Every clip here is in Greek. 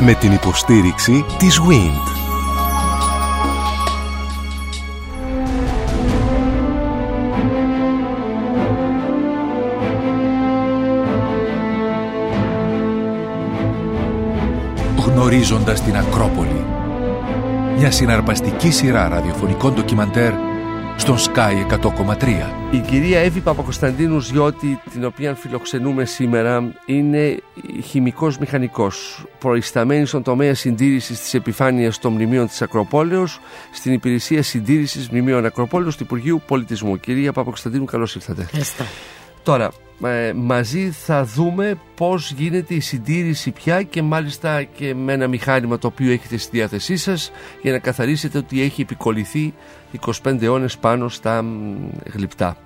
Με την υποστήριξη της WIND. Γνωρίζοντας την Ακρόπολη. Μια συναρπαστική σειρά ραδιοφωνικών ντοκιμαντέρ στον Sky 100,3. Η κυρία Εύη Παπακοσταντίνου Ζιώτη, την οποία φιλοξενούμε σήμερα, είναι χημικός μηχανικός, προϊσταμένης στον τομέα συντήρησης της επιφάνειας των μνημείων της Ακροπόλεως, στην υπηρεσία συντήρησης μνημείων Ακροπόλεως του Υπουργείου Πολιτισμού. Κυρία Παπακοσταντίνου, καλώς ήρθατε. Ευχαριστώ. Τώρα, ε, μαζί θα δούμε πώς γίνεται η συντήρηση πια και μάλιστα και με ένα μηχάνημα το οποίο έχετε στη διάθεσή σας για να καθαρίσετε ότι έχει επικολληθεί 25 αιώνες πάνω στα γλυπτά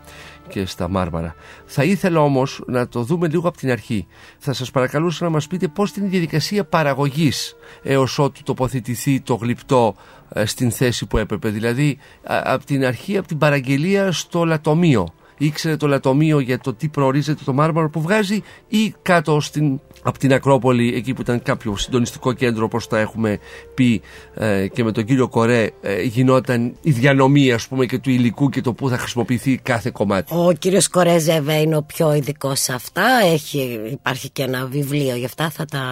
και στα μάρμαρα. Θα ήθελα όμως να το δούμε λίγο από την αρχή. Θα σας παρακαλούσα να μας πείτε πώς είναι η διαδικασία παραγωγής έως ότου τοποθετηθεί το γλυπτό ε, στην θέση που έπρεπε. Δηλαδή από την αρχή, από την παραγγελία στο λατομείο ήξερε το λατομείο για το τι προορίζεται το μάρμαρο που βγάζει ή κάτω στην, από την Ακρόπολη εκεί που ήταν κάποιο συντονιστικό κέντρο όπως τα έχουμε πει ε, και με τον κύριο Κορέ ε, γινόταν η διανομή ας πούμε και του υλικού και το που θα χρησιμοποιηθεί κάθε κομμάτι. Ο κύριος Κορέ βέβαια είναι ο πιο ειδικός σε αυτά Έχει, υπάρχει και ένα βιβλίο γι' αυτά θα τα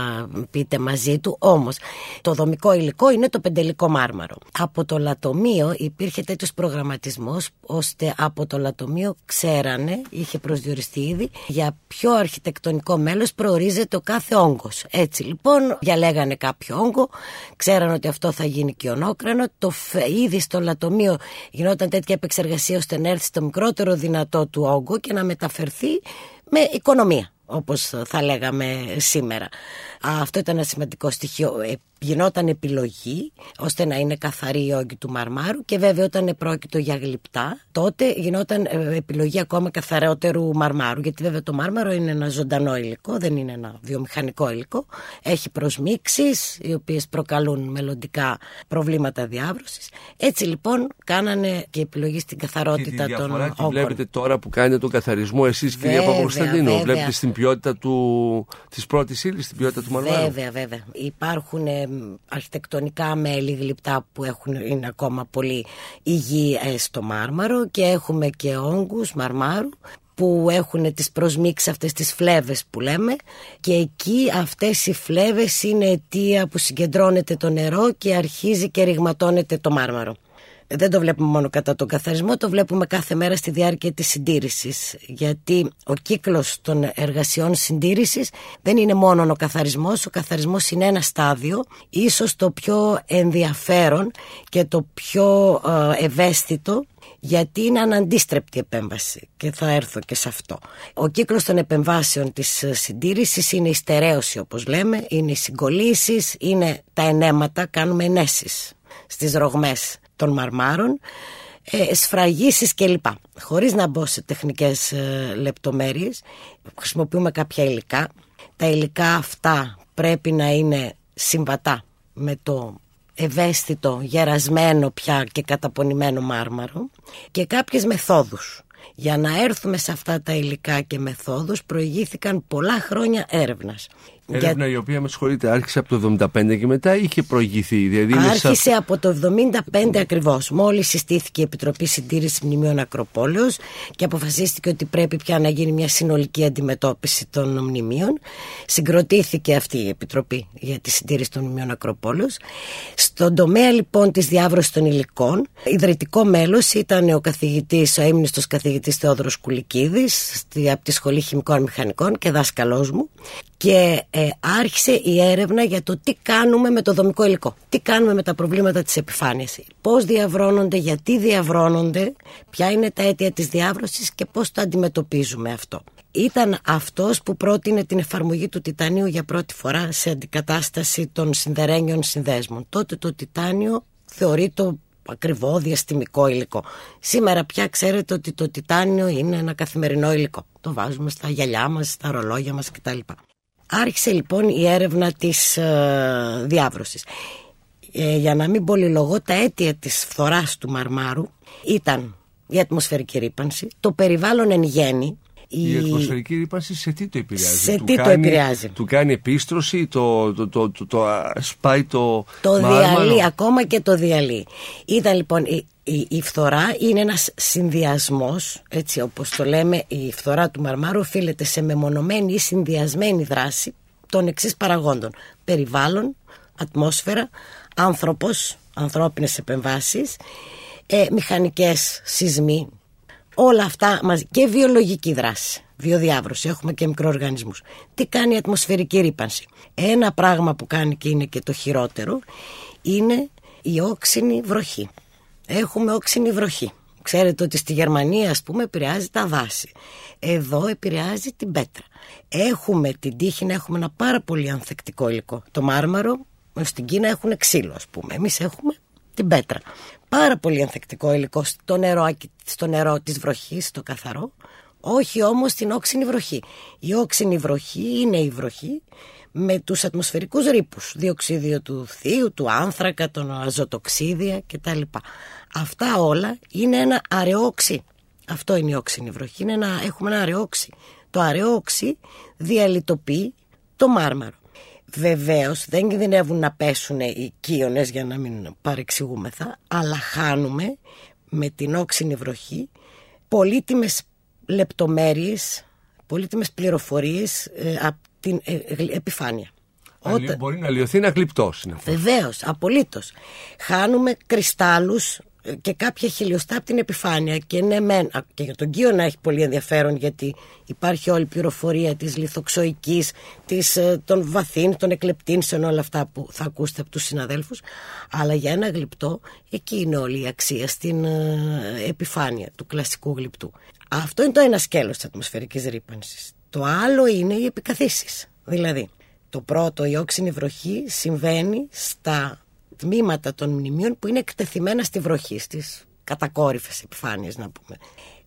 πείτε μαζί του όμως το δομικό υλικό είναι το πεντελικό μάρμαρο. Από το λατομείο υπήρχε τέτοιος προγραμματισμός ώστε από το λατομείο ξέρανε, είχε προσδιοριστεί ήδη, για ποιο αρχιτεκτονικό μέλος προορίζεται ο κάθε όγκος. Έτσι λοιπόν διαλέγανε κάποιο όγκο, ξέραν ότι αυτό θα γίνει κοιονόκρανο, το ήδη στο λατομείο γινόταν τέτοια επεξεργασία ώστε να έρθει στο μικρότερο δυνατό του όγκο και να μεταφερθεί με οικονομία όπως θα λέγαμε σήμερα. Αυτό ήταν ένα σημαντικό στοιχείο. Ε, γινόταν επιλογή ώστε να είναι καθαρή η όγκη του μαρμάρου και βέβαια όταν πρόκειτο για γλυπτά τότε γινόταν ε, επιλογή ακόμα καθαρότερου μαρμάρου γιατί βέβαια το μάρμαρο είναι ένα ζωντανό υλικό, δεν είναι ένα βιομηχανικό υλικό. Έχει προσμίξεις οι οποίες προκαλούν μελλοντικά προβλήματα διάβρωσης. Έτσι λοιπόν κάνανε και επιλογή στην καθαρότητα και των όγκων. βλέπετε τώρα που κάνετε τον καθαρισμό εσείς κυρία Παπακοσταντίνου. Βλέπετε στην ποιότητα του, της πρώτης ύλης, στην ποιότητα του μαρμάρου. Βέβαια, βέβαια. Υπάρχουν ε, αρχιτεκτονικά μέλη γλυπτά που έχουν, είναι ακόμα πολύ υγιή ε, στο μάρμαρο και έχουμε και όγκους μαρμάρου που έχουν τις προσμίξεις αυτές τις φλέβες που λέμε και εκεί αυτές οι φλέβες είναι αιτία που συγκεντρώνεται το νερό και αρχίζει και ρηγματώνεται το μάρμαρο δεν το βλέπουμε μόνο κατά τον καθαρισμό, το βλέπουμε κάθε μέρα στη διάρκεια της συντήρησης. Γιατί ο κύκλος των εργασιών συντήρησης δεν είναι μόνο ο καθαρισμός, ο καθαρισμός είναι ένα στάδιο, ίσως το πιο ενδιαφέρον και το πιο ε, ευαίσθητο γιατί είναι αναντίστρεπτη επέμβαση και θα έρθω και σε αυτό. Ο κύκλος των επεμβάσεων της συντήρησης είναι η στερέωση όπως λέμε, είναι οι συγκολήσεις, είναι τα ενέματα, κάνουμε ενέσεις στις ρογμές των μαρμάρων, ε, σφραγίσεις κλπ. Χωρίς να μπω σε τεχνικές ε, λεπτομέρειες, χρησιμοποιούμε κάποια υλικά. Τα υλικά αυτά πρέπει να είναι συμβατά με το ευαίσθητο, γερασμένο πια και καταπονημένο μάρμαρο και κάποιες μεθόδους. Για να έρθουμε σε αυτά τα υλικά και μεθόδους προηγήθηκαν πολλά χρόνια έρευνας. Έρευνα η οποία, με συγχωρείτε, άρχισε από το 1975 και μετά είχε προηγηθεί. Δηλαδή άρχισε από το 1975 ακριβώς. Μόλις συστήθηκε η Επιτροπή Συντήρησης Μνημείων Ακροπόλεως και αποφασίστηκε ότι πρέπει πια να γίνει μια συνολική αντιμετώπιση των μνημείων. Συγκροτήθηκε αυτή η Επιτροπή για τη Συντήρηση των Μνημείων Ακροπόλεως. Στον τομέα λοιπόν της διάβρωσης των υλικών, ιδρυτικό μέλος ήταν ο καθηγητής, ο έμνηστος καθηγητής Θεόδωρος Κουλικίδης από τη Σχολή Χημικών Μηχανικών και δάσκαλός μου και ε, άρχισε η έρευνα για το τι κάνουμε με το δομικό υλικό. Τι κάνουμε με τα προβλήματα της επιφάνειας. Πώς διαβρώνονται, γιατί διαβρώνονται, ποια είναι τα αίτια της διάβρωσης και πώς το αντιμετωπίζουμε αυτό. Ήταν αυτός που πρότεινε την εφαρμογή του τιτανίου για πρώτη φορά σε αντικατάσταση των συνδερένιων συνδέσμων. Τότε το τιτάνιο θεωρείται ακριβό διαστημικό υλικό. Σήμερα πια ξέρετε ότι το τιτάνιο είναι ένα καθημερινό υλικό. Το βάζουμε στα γυαλιά μας, στα ρολόγια μας κτλ. Άρχισε λοιπόν η έρευνα της ε, διάβρωσης. Ε, για να μην πολυλογώ τα αίτια της φθοράς του Μαρμάρου ήταν η ατμοσφαιρική ρήπανση, το περιβάλλον εν γέννη, Η, ατμοσφαιρική ρήπανση σε τι το επηρεάζει; Σε του τι κάνει, το επηρεάζει; Του κάνει επίστρωση, το, το, το, το, το σπάει το. Το διαλύει, ακόμα και το διαλύει. Ήταν λοιπόν η, η, η φθορά είναι ένας συνδυασμός, έτσι όπως το λέμε, η φθορά του Μαρμάρου οφείλεται σε μεμονωμένη ή συνδυασμένη δράση των εξής παραγόντων. Περιβάλλον, ατμόσφαιρα, άνθρωπος, ανθρώπινες επεμβάσεις, ε, μηχανικές σεισμοί, όλα αυτά μαζί και βιολογική δράση, βιοδιάβρωση, έχουμε και μικροοργανισμούς. Τι κάνει η ατμοσφαιρική ρήπανση; Ένα πράγμα που κάνει και είναι και το χειρότερο είναι η όξινη βροχή. Έχουμε όξινη βροχή. Ξέρετε ότι στη Γερμανία ας πούμε επηρεάζει τα δάση. Εδώ επηρεάζει την πέτρα. Έχουμε την τύχη να έχουμε ένα πάρα πολύ ανθεκτικό υλικό. Το μάρμαρο στην Κίνα έχουν ξύλο ας πούμε. Εμείς έχουμε την πέτρα. Πάρα πολύ ανθεκτικό υλικό στο νερό, στο νερό της βροχής, το καθαρό. Όχι όμως στην όξινη βροχή. Η όξινη βροχή είναι η βροχή με τους ατμοσφαιρικούς ρήπους. Διοξίδιο του θείου, του άνθρακα, τον αζωτοξίδια κτλ. Αυτά όλα είναι ένα αραιόξι. Αυτό είναι η όξινη βροχή. Είναι ένα, έχουμε ένα αραιόξι. Το αραιόξι διαλυτοποιεί το μάρμαρο. Βεβαίως δεν κινδυνεύουν να πέσουν οι κύονες για να μην παρεξηγούμεθα, αλλά χάνουμε με την όξινη βροχή πολύτιμες λεπτομέρειες, πολύτιμες πληροφορίες ε, από την ε, επιφάνεια. Όταν... Μπορεί να λιωθεί ένα γλυπτός. Βεβαίως, απολύτως. Χάνουμε κρυστάλλους και κάποια χιλιοστά από την επιφάνεια. Και ναι μεν, και για τον Κίο να έχει πολύ ενδιαφέρον γιατί υπάρχει όλη η πληροφορία της λιθοξοικής, της, ε, των βαθύν, των εκλεπτύνσεων όλα αυτά που θα ακούσετε από τους συναδέλφους. Αλλά για ένα γλυπτό εκεί είναι όλη η αξία στην ε, επιφάνεια του κλασικού γλυπτού. Αυτό είναι το ένα σκέλος της ατμοσφαιρικής ρήπανσης. Το άλλο είναι οι επικαθίσεις. Δηλαδή το πρώτο η όξινη βροχή συμβαίνει στα τμήματα των μνημείων που είναι εκτεθειμένα στη βροχή στις κατακόρυφες επιφάνειες να πούμε.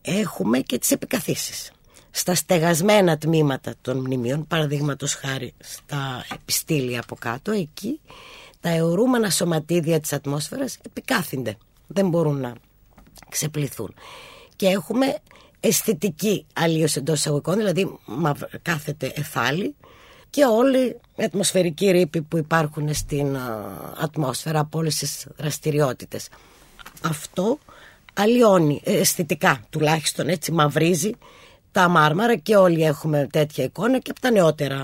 Έχουμε και τις επικαθίσεις. Στα στεγασμένα τμήματα των μνημείων, παραδείγματος χάρη στα επιστήλια από κάτω, εκεί τα αιωρούμενα σωματίδια της ατμόσφαιρας επικάθυνται. Δεν μπορούν να ξεπληθούν. Και έχουμε αισθητική αλλίωση εντός εισαγωγικών, δηλαδή κάθεται εφάλι και όλοι οι ατμοσφαιρικοί ρήποι που υπάρχουν στην ατμόσφαιρα από όλες τις δραστηριότητες. Αυτό αλλοιώνει ε, αισθητικά τουλάχιστον έτσι μαυρίζει τα μάρμαρα και όλοι έχουμε τέτοια εικόνα και από τα νεότερα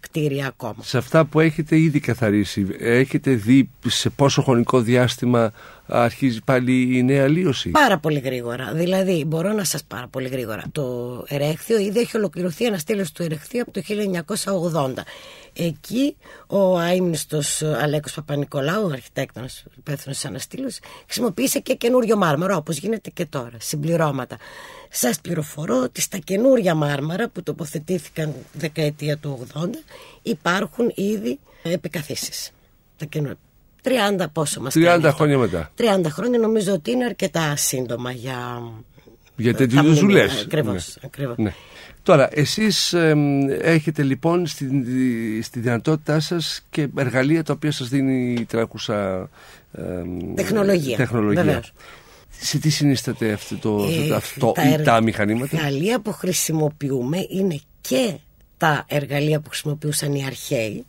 κτίρια ακόμα. Σε αυτά που έχετε ήδη καθαρίσει, έχετε δει σε πόσο χρονικό διάστημα αρχίζει πάλι η νέα αλλίωση. Πάρα πολύ γρήγορα. Δηλαδή, μπορώ να σας πάρα πολύ γρήγορα. Το ερέχθιο ήδη έχει ολοκληρωθεί ένας στήλος του ερέχθιου από το 1980. Εκεί ο αείμνηστος Αλέκος Παπα-Νικολάου, ο αρχιτέκτονας υπεύθυνος της αναστήλωσης, χρησιμοποίησε και καινούριο μάρμαρο, όπως γίνεται και τώρα, συμπληρώματα. Σας πληροφορώ ότι στα καινούρια μάρμαρα που τοποθετήθηκαν δεκαετία του 80 υπάρχουν ήδη επικαθίσεις. Τα καινούργια. 30 πόσο μας 30 χρόνια μετά. 30 χρόνια νομίζω ότι είναι αρκετά σύντομα για... Για τέτοιου δουλειές. Ακριβώς, ναι. ακριβώς. Ναι. Τώρα, εσείς έχετε λοιπόν στη, στη δυνατότητά σας και εργαλεία τα οποία σας δίνει η τράκουσα τεχνολογία. τεχνολογία. Σε τι συνίσταται αυτό το, ε, αυτό, τα, τα μηχανήματα; Τα εργαλεία που χρησιμοποιούμε είναι και τα εργαλεία που χρησιμοποιούσαν οι αρχαίοι.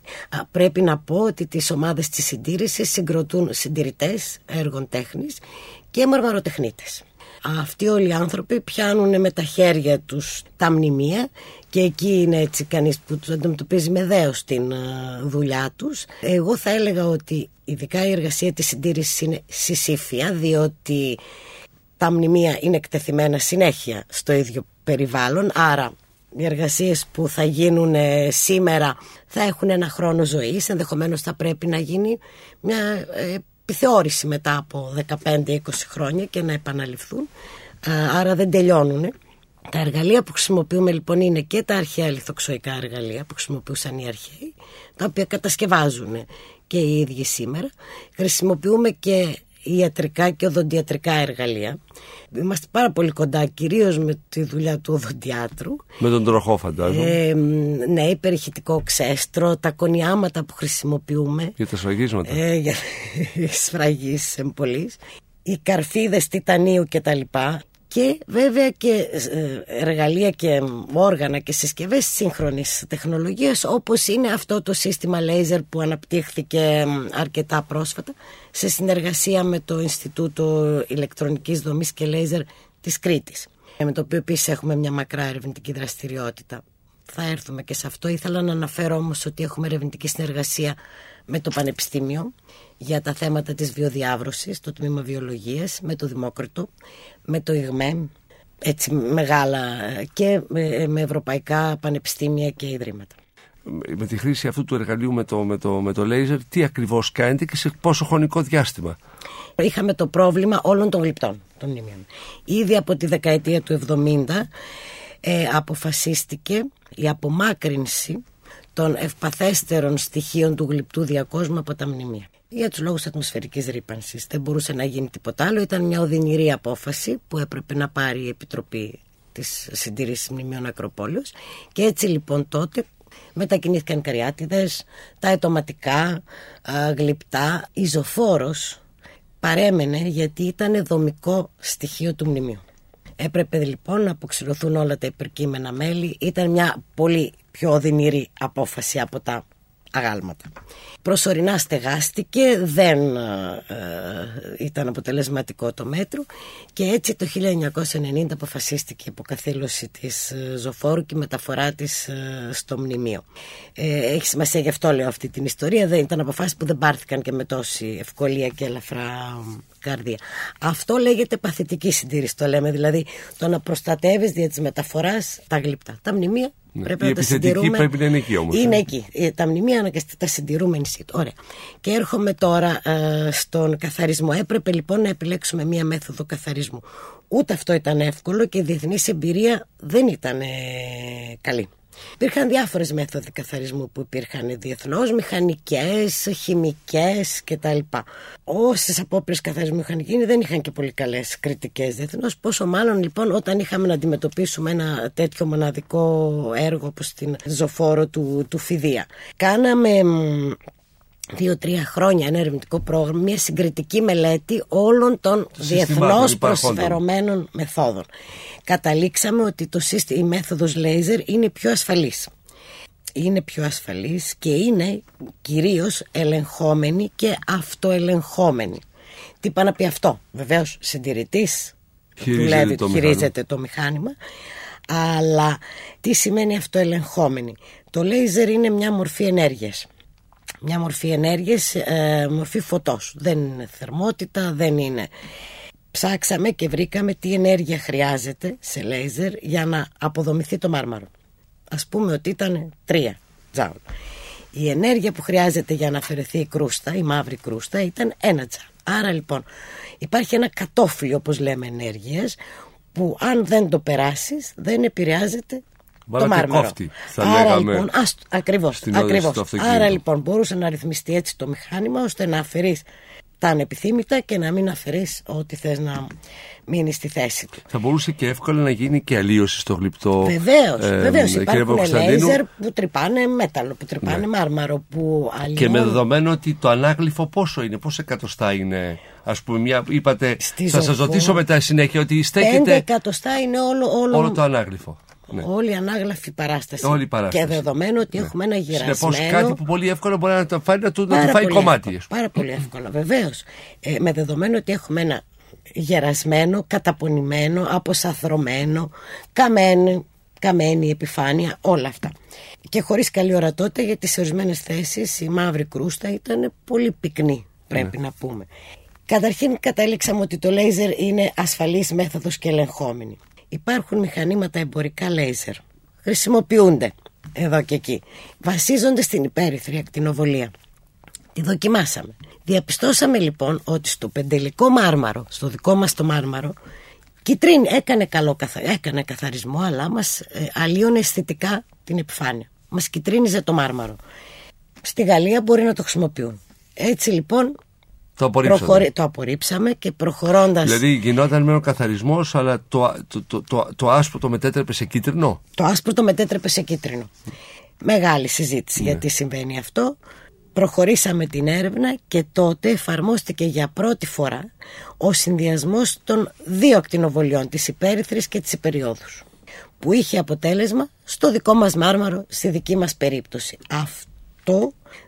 Πρέπει να πω ότι τις ομάδες της συντήρησης συγκροτούν συντηρητές έργων τέχνης και μαρμαροτεχνίτες. Αυτοί όλοι οι άνθρωποι πιάνουν με τα χέρια τους τα μνημεία και εκεί είναι έτσι κανείς που τους αντιμετωπίζει με δέος την δουλειά τους. Εγώ θα έλεγα ότι ειδικά η εργασία της συντήρησης είναι συσήφια διότι τα μνημεία είναι εκτεθειμένα συνέχεια στο ίδιο περιβάλλον άρα οι εργασίες που θα γίνουν ε, σήμερα θα έχουν ένα χρόνο ζωής ενδεχομένως θα πρέπει να γίνει μια ε, επιθεώρηση μετά από 15-20 χρόνια και να επαναληφθούν. Άρα δεν τελειώνουν τα εργαλεία που χρησιμοποιούμε λοιπόν είναι και τα αρχαία λιθοξοϊκά εργαλεία που χρησιμοποιούσαν οι αρχαίοι τα οποία κατασκευάζουν και οι ίδιοι σήμερα. Χρησιμοποιούμε και ιατρικά και οδοντιατρικά εργαλεία. Είμαστε πάρα πολύ κοντά κυρίως με τη δουλειά του οδοντιάτρου. Με τον τροχό φαντάζομαι. Ε, ναι, υπερηχητικό ξέστρο, τα κονιάματα που χρησιμοποιούμε. Για τα σφραγίσματα. Ε, για σφραγίσεις εμπολής. Οι καρφίδες τιτανίου κτλ. Και βέβαια και ε, εργαλεία και όργανα και συσκευές σύγχρονης τεχνολογίας όπως είναι αυτό το σύστημα λέιζερ που αναπτύχθηκε αρκετά πρόσφατα σε συνεργασία με το Ινστιτούτο Ηλεκτρονικής Δομής και Λέιζερ της Κρήτης με το οποίο επίσης έχουμε μια μακρά ερευνητική δραστηριότητα. Θα έρθουμε και σε αυτό. Ήθελα να αναφέρω όμως ότι έχουμε ερευνητική συνεργασία με το Πανεπιστήμιο για τα θέματα της βιοδιάβρωσης, το τμήμα βιολογίας, με το Δημόκριτο, με το ΙΓΜΕ, έτσι μεγάλα και με ευρωπαϊκά πανεπιστήμια και ιδρύματα. Με τη χρήση αυτού του εργαλείου με το, με το, με το laser, τι ακριβώς κάνετε και σε πόσο χρονικό διάστημα; Είχαμε το πρόβλημα όλων των γλυπτών των μνημείων. Ήδη από τη δεκαετία του 70 ε, αποφασίστηκε η απομάκρυνση των ευπαθέστερων στοιχείων του γλυπτού διακόσμου από τα μνημεία. Για τους λόγους ατμοσφαιρικής ρήπανσης. Δεν μπορούσε να γίνει τίποτα άλλο. Ήταν μια οδυνηρή απόφαση που έπρεπε να πάρει η Επιτροπή της Συντήρησης Μνημείων Ακροπόλεως. Και έτσι λοιπόν τότε μετακινήθηκαν οι καριάτιδες, τα ετοματικά, γλυπτά. Η ζωφόρος παρέμενε γιατί ήταν δομικό στοιχείο του μνημείου. Έπρεπε λοιπόν να αποξηρωθούν όλα τα υπερκείμενα μέλη. Ήταν μια πολύ πιο οδυνηρή απόφαση από τα αγάλματα. Προσωρινά στεγάστηκε, δεν ε, ε, ήταν αποτελεσματικό το μέτρο και έτσι το 1990 αποφασίστηκε η αποκαθήλωση της ε, ζωφόρου και η μεταφορά της στο μνημείο. έχει σημασία γι' αυτό λέω αυτή την ιστορία, δεν ήταν αποφάσεις που δεν πάρθηκαν και με τόση ευκολία και ελαφρά καρδία. Αυτό λέγεται παθητική συντήρηση το λέμε, δηλαδή το να προστατεύεις δια της μεταφοράς τα γλυπτά. Τα μνημεία ναι. Πρέπει η να τα συντηρούμε. πρέπει να είναι εκεί όμως. Είναι ε. εκεί. Ε, τα μνημεία αναγκαστικά τα συντηρούμε νησί. Ωραία. Και έρχομαι τώρα ε, στον καθαρισμό. Έπρεπε λοιπόν να επιλέξουμε μία μέθοδο καθαρισμού. Ούτε αυτό ήταν εύκολο και η διεθνής εμπειρία δεν ήταν καλή. Υπήρχαν διάφορες μέθοδοι καθαρισμού που υπήρχαν διεθνώς, μηχανικές, χημικές κτλ. Όσες απόπειρες καθαρισμού είχαν γίνει δεν είχαν και πολύ καλές κριτικές διεθνώς, πόσο μάλλον λοιπόν όταν είχαμε να αντιμετωπίσουμε ένα τέτοιο μοναδικό έργο όπως την ζωφόρο του, του Φιδία. Κάναμε δύο-τρία χρόνια ένα ερευνητικό πρόγραμμα, μια συγκριτική μελέτη όλων των διεθνώς προσφερωμένων μεθόδων. Καταλήξαμε ότι το σύστημα, η μέθοδος laser είναι πιο ασφαλής. Είναι πιο ασφαλής και είναι κυρίως ελεγχόμενη και αυτοελεγχόμενη. Τι πάει να πει αυτό; Βεβαίως συντηρητής δουλεύει, το χειρίζεται το μηχάνημα. Αλλά τι σημαίνει αυτοελεγχόμενη; Το laser είναι μια μορφή ενέργειας μια μορφή ενέργειας, ε, μορφή φωτός. Δεν είναι θερμότητα, δεν είναι... Ψάξαμε και βρήκαμε τι ενέργεια χρειάζεται σε λέιζερ για να αποδομηθεί το μάρμαρο. Ας πούμε ότι ήταν τρία τζάουλ. Η ενέργεια που χρειάζεται για να αφαιρεθεί η κρούστα, η μαύρη κρούστα, ήταν ένα τζάουλ. Άρα λοιπόν υπάρχει ένα κατόφλι όπως λέμε ενέργειας που αν δεν το περάσεις δεν επηρεάζεται το μάρμαρο. Κόφτη, θα Άρα λέγαμε λοιπόν, ακριβώς, ακριβώς. Άρα λοιπόν μπορούσε να ρυθμιστεί έτσι το μηχάνημα ώστε να αφαιρείς τα ανεπιθύμητα και να μην αφαιρείς ό,τι θες να μείνει στη θέση του. Θα μπορούσε και εύκολα να γίνει και αλλίωση στο γλυπτό. Βεβαίως, ε, βεβαίως. υπάρχουν λέιζερ που τρυπάνε μέταλλο, που τρυπάνε ναι. μάρμαρο. Που αλλιώς... Και με δεδομένο ότι το ανάγλυφο πόσο είναι, πόσα εκατοστά είναι. Α πούμε, μια, είπατε, θα σας ρωτήσω μετά συνέχεια ότι στέκεται. Πέντε εκατοστά είναι όλο, όλο... όλο το ανάγλυφο. Ναι. Όλη η ανάγλυφη παράσταση. Όλη η παράσταση. Και δεδομένου ότι ναι. έχουμε ένα γυρασμένο. Συνεπώς κάτι που πολύ εύκολα μπορεί να το φάει, να του, να φάει κομμάτι. Εύκολα, πάρα πολύ εύκολα, βεβαίως. Ε, με δεδομένο ότι έχουμε ένα γερασμένο, καταπονημένο, αποσαθρωμένο, καμένο, καμένη επιφάνεια, όλα αυτά. Και χωρίς καλή ορατότητα γιατί σε ορισμένες θέσεις η μαύρη κρούστα ήταν πολύ πυκνή πρέπει ναι. να πούμε. Καταρχήν κατάληξαμε ότι το λέιζερ είναι ασφαλής μέθοδος και ελεγχόμενη. Υπάρχουν μηχανήματα εμπορικά λέιζερ. Χρησιμοποιούνται εδώ και εκεί. Βασίζονται στην υπέρυθρη ακτινοβολία. Τη δοκιμάσαμε. Διαπιστώσαμε λοιπόν ότι στο πεντελικό μάρμαρο, στο δικό μας το μάρμαρο, κυτρίνη έκανε, καλό, έκανε καθαρισμό, αλλά μας ε, αλλίωνε αισθητικά την επιφάνεια. Μας κυτρίνιζε το μάρμαρο. Στη Γαλλία μπορεί να το χρησιμοποιούν. Έτσι λοιπόν το απορρίψαμε. Το απορρίψαμε και προχωρώντα. Δηλαδή γινόταν με ο καθαρισμός, αλλά το, το, το, το, το άσπρο το μετέτρεπε σε κίτρινο; Το άσπρο το μετέτρεπε σε κίτρινο. Μεγάλη συζήτηση ναι. γιατί συμβαίνει αυτό. προχωρήσαμε την έρευνα και τότε εφαρμόστηκε για πρώτη φορά ο συνδυασμός των δύο ακτινοβολιών, της υπέρυθρης και της υπεριόδους που είχε αποτέλεσμα στο δικό μας μάρμαρο, στη δική μας περίπτωση. Αυτό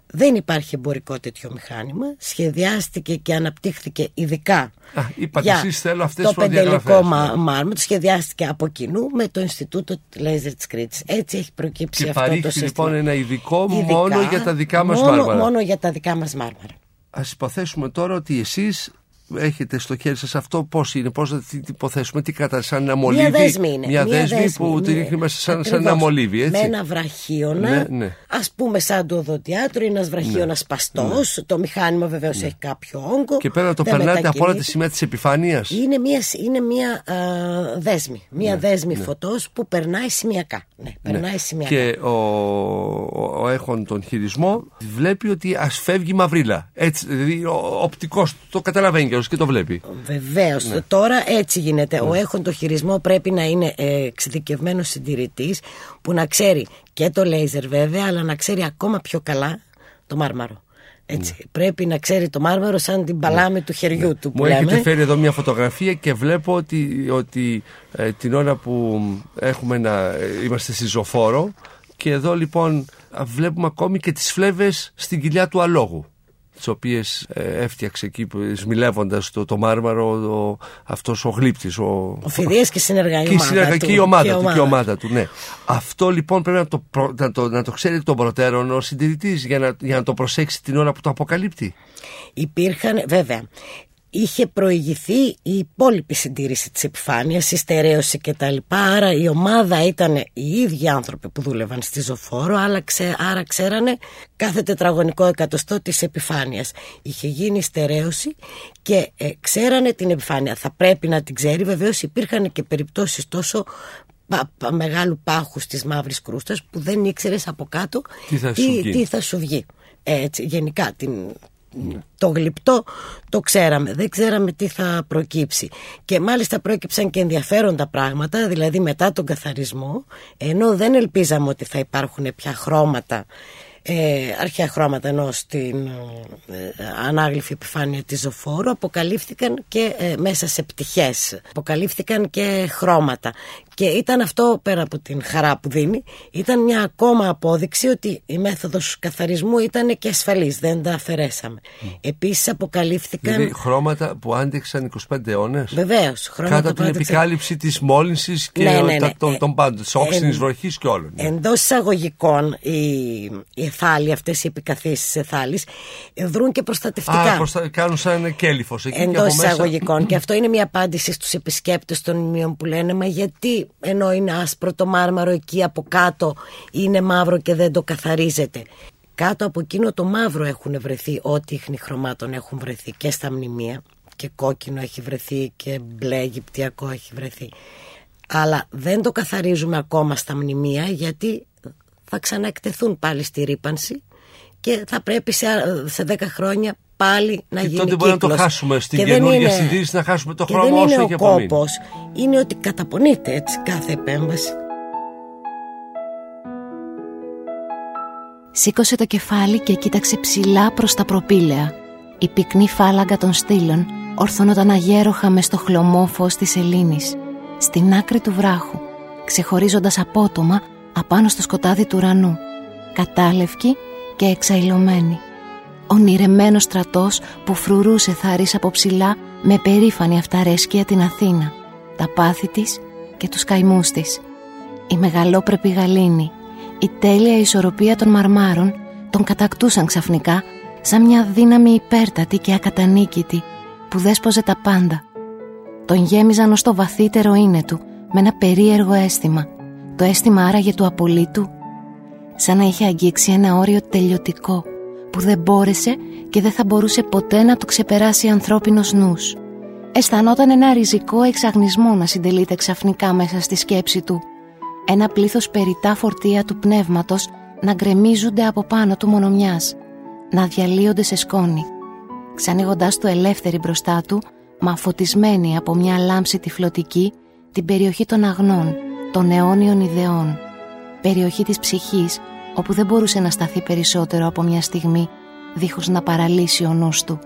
δεν υπάρχει εμπορικό τέτοιο μηχάνημα. Σχεδιάστηκε και αναπτύχθηκε ειδικά Α, είπατε για εσείς θέλω αυτές το τις προδιαγραφές, πεντελικό ναι. μα- μάρμαρο. Σχεδιάστηκε από κοινού με το Ινστιτούτο Λέιζερ της Κρήτης. Έτσι έχει προκύψει Και αυτό το παρήχθη σύστημα. λοιπόν ένα ειδικό Ειδικά, μόνο για τα δικά μας μόνο, μάρμαρα. Μόνο για τα δικά μας μάρμαρα. Ας υποθέσουμε τώρα ότι εσείς έχετε στο χέρι σας αυτό πώς είναι, πώς θα τι τι υποθέσουμε, τι κατά σαν ένα μολύβι. Μια δέσμη είναι. Μια δέσμη που τη ναι. ρίχνει μέσα σαν, σαν Ακριβώς. ένα μολύβι, έτσι. Με ένα βραχίωνα, Ναι, ναι. ας πούμε σαν το οδοντιάτρο, είναι ένας βραχίωνας σπαστός. Το μηχάνημα βεβαίως έχει κάποιο όγκο. Και πέρα να το δεν περνάτε από όλα μετακινείται. τη σημαία της επιφάνειας. Είναι μια, είναι μια α, δέσμη. Μια Ναι, δέσμη φωτός που περνάει σημειακά. Ναι, περνάει σημειακά. Και ο, ο, ο έχων τον χειρισμό βλέπει ότι ας φεύγει μαυρίλα. Έτσι, δηλαδή ο οπτικός το καταλαβαίνει κιόλας και το βλέπει. Βεβαίως. Ναι. Τώρα έτσι γίνεται. Ο έχον το χειρισμό πρέπει να είναι ε, εξειδικευμένος συντηρητής που να ξέρει και το λέιζερ βέβαια, αλλά να ξέρει ακόμα πιο καλά το μάρμαρο. Έτσι. Πρέπει να ξέρει το μάρμαρο σαν την παλάμη του χεριού του. Που Ναι. Μου έχετε λέμε. φέρει εδώ μια φωτογραφία και βλέπω ότι, ότι ε, την ώρα που έχουμε να ε, είμαστε στη ζωφόρο και εδώ λοιπόν α, βλέπουμε ακόμη και τις φλέβες στην κοιλιά του αλόγου τις οποίες ε, έφτιαξε εκεί που- σμιλεύοντας το, το μάρμαρο ο, αυτός ο γλύπτης ο, Ο Φιδίας και συνεργά η και η ομάδα συνεργα- του. και η ομάδα Και του. Και η ομάδα του, ναι. Αυτό λοιπόν πρέπει να το, προ- να το, να το ξέρει εκ των προτέρων ο συντηρητής για να, για να το προσέξει την ώρα που το αποκαλύπτει. Υπήρχαν, βέβαια, είχε προηγηθεί η υπόλοιπη συντήρηση της επιφάνειας, η στερέωση και τα λοιπά, άρα η ομάδα ήταν οι ίδιοι άνθρωποι που δούλευαν στη ζωφόρο, αλλά ξέ, άρα ξέρανε κάθε τετραγωνικό εκατοστό της επιφάνειας. Είχε γίνει στερέωση και ε, ξέρανε την επιφάνεια. Θα πρέπει να την ξέρει, βεβαίως υπήρχαν και περιπτώσεις τόσο πα- πα- μεγάλου πάχους της μαύρης κρούστας που δεν ήξερες από κάτω Τι θα σου βγει. τι θα σου βγει. Έτσι, γενικά την, το γλυπτό το ξέραμε, δεν ξέραμε τι θα προκύψει. Και μάλιστα πρόκυψαν και ενδιαφέροντα πράγματα, δηλαδή μετά τον καθαρισμό, ενώ δεν ελπίζαμε ότι θα υπάρχουν πια χρώματα, ε, αρχαία χρώματα ενώ στην ε, ανάγλυφη επιφάνεια της ζωφόρου αποκαλύφθηκαν και ε, μέσα σε πτυχές. Αποκαλύφθηκαν και χρώματα και ήταν αυτό πέρα από την χαρά που δίνει ήταν μια ακόμα απόδειξη ότι η μέθοδος καθαρισμού ήταν και ασφαλής δεν τα αφαιρέσαμε επίσης αποκαλύφθηκαν Δηλαδή χρώματα που άντεξαν 25 αιώνες. βεβαίως χρώματα Κάτω που από την άντεξαν- επικάλυψη της μόλυνσης και Ναι, ναι, ναι. τα- των, Ε, των πάντων, της όξινης ε, βροχής και όλων. ναι. Εντός εισαγωγικών, οι, οι εθάλοι, αυτές οι επικαθίσεις εθάλει, δρούν και προστατευτικά. Α, προστα... κάνουν σαν κέλυφος εκεί και Εντός από μέσα. εισαγωγικών. και αυτό είναι μια απάντηση στους επισκέπτες των μνημείων που λένε Μα γιατί ενώ είναι άσπρο το μάρμαρο εκεί από κάτω είναι μαύρο και δεν το καθαρίζετε. Κάτω από εκείνο το μαύρο έχουν βρεθεί ό,τι ίχνη χρωμάτων έχουν βρεθεί και στα μνημεία και κόκκινο έχει βρεθεί και μπλε αιγυπτιακό έχει βρεθεί. Αλλά δεν το καθαρίζουμε ακόμα στα μνημεία γιατί θα ξαναεκτεθούν πάλι στη ρήπανση και θα πρέπει σε, σε 10 χρόνια πάλι να Και γίνει τότε μπορεί να το κύκλος. χάσουμε στην Και δεν καινούργια είναι- συντήρηση, να χάσουμε το και χρώμα δεν όσο είναι έχει ο απομείνει. κόπος, είναι ότι καταπονείται έτσι κάθε επέμβαση. Σήκωσε το κεφάλι και κοίταξε ψηλά προς τα προπήλαια. Η πυκνή φάλαγγα των στήλων ορθώνονταν αγέροχα μες στο χλωμό φως της σελήνης, στην άκρη του βράχου, ξεχωρίζοντας απότομα απάνω στο σκοτάδι του ουρανού, κατάλευκη και εξαϊλωμένη. Ονειρεμένος στρατός που φρουρούσε θάρις από ψηλά με περήφανη αυταρέσκεια την Αθήνα, τα πάθη της και τους καημούς της. Η μεγαλόπρεπη γαλήνη, η τέλεια ισορροπία των μαρμάρων τον κατακτούσαν ξαφνικά σαν μια δύναμη υπέρτατη και ακατανίκητη που δέσποζε τα πάντα. Τον γέμιζαν ως το βαθύτερο είναι του με ένα περίεργο αίσθημα, το αίσθημα άραγε του απολύτου, σαν να είχε αγγίξει ένα όριο τελειωτικό που δεν μπόρεσε και δεν θα μπορούσε ποτέ να το ξεπεράσει ανθρώπινος νους. Αισθανόταν ένα ριζικό εξαγνισμό να συντελείται ξαφνικά μέσα στη σκέψη του. Ένα πλήθος περιτά φορτία του πνεύματος να γκρεμίζονται από πάνω του μονομιάς, να διαλύονται σε σκόνη. Ξανοίγοντας το ελεύθερη μπροστά του, μα φωτισμένη από μια λάμψη τυφλωτική, την περιοχή των αγνών, των αιώνιων ιδεών. Περιοχή της ψυχής, όπου δεν μπορούσε να σταθεί περισσότερο από μια στιγμή δίχως να παραλύσει ο νους του.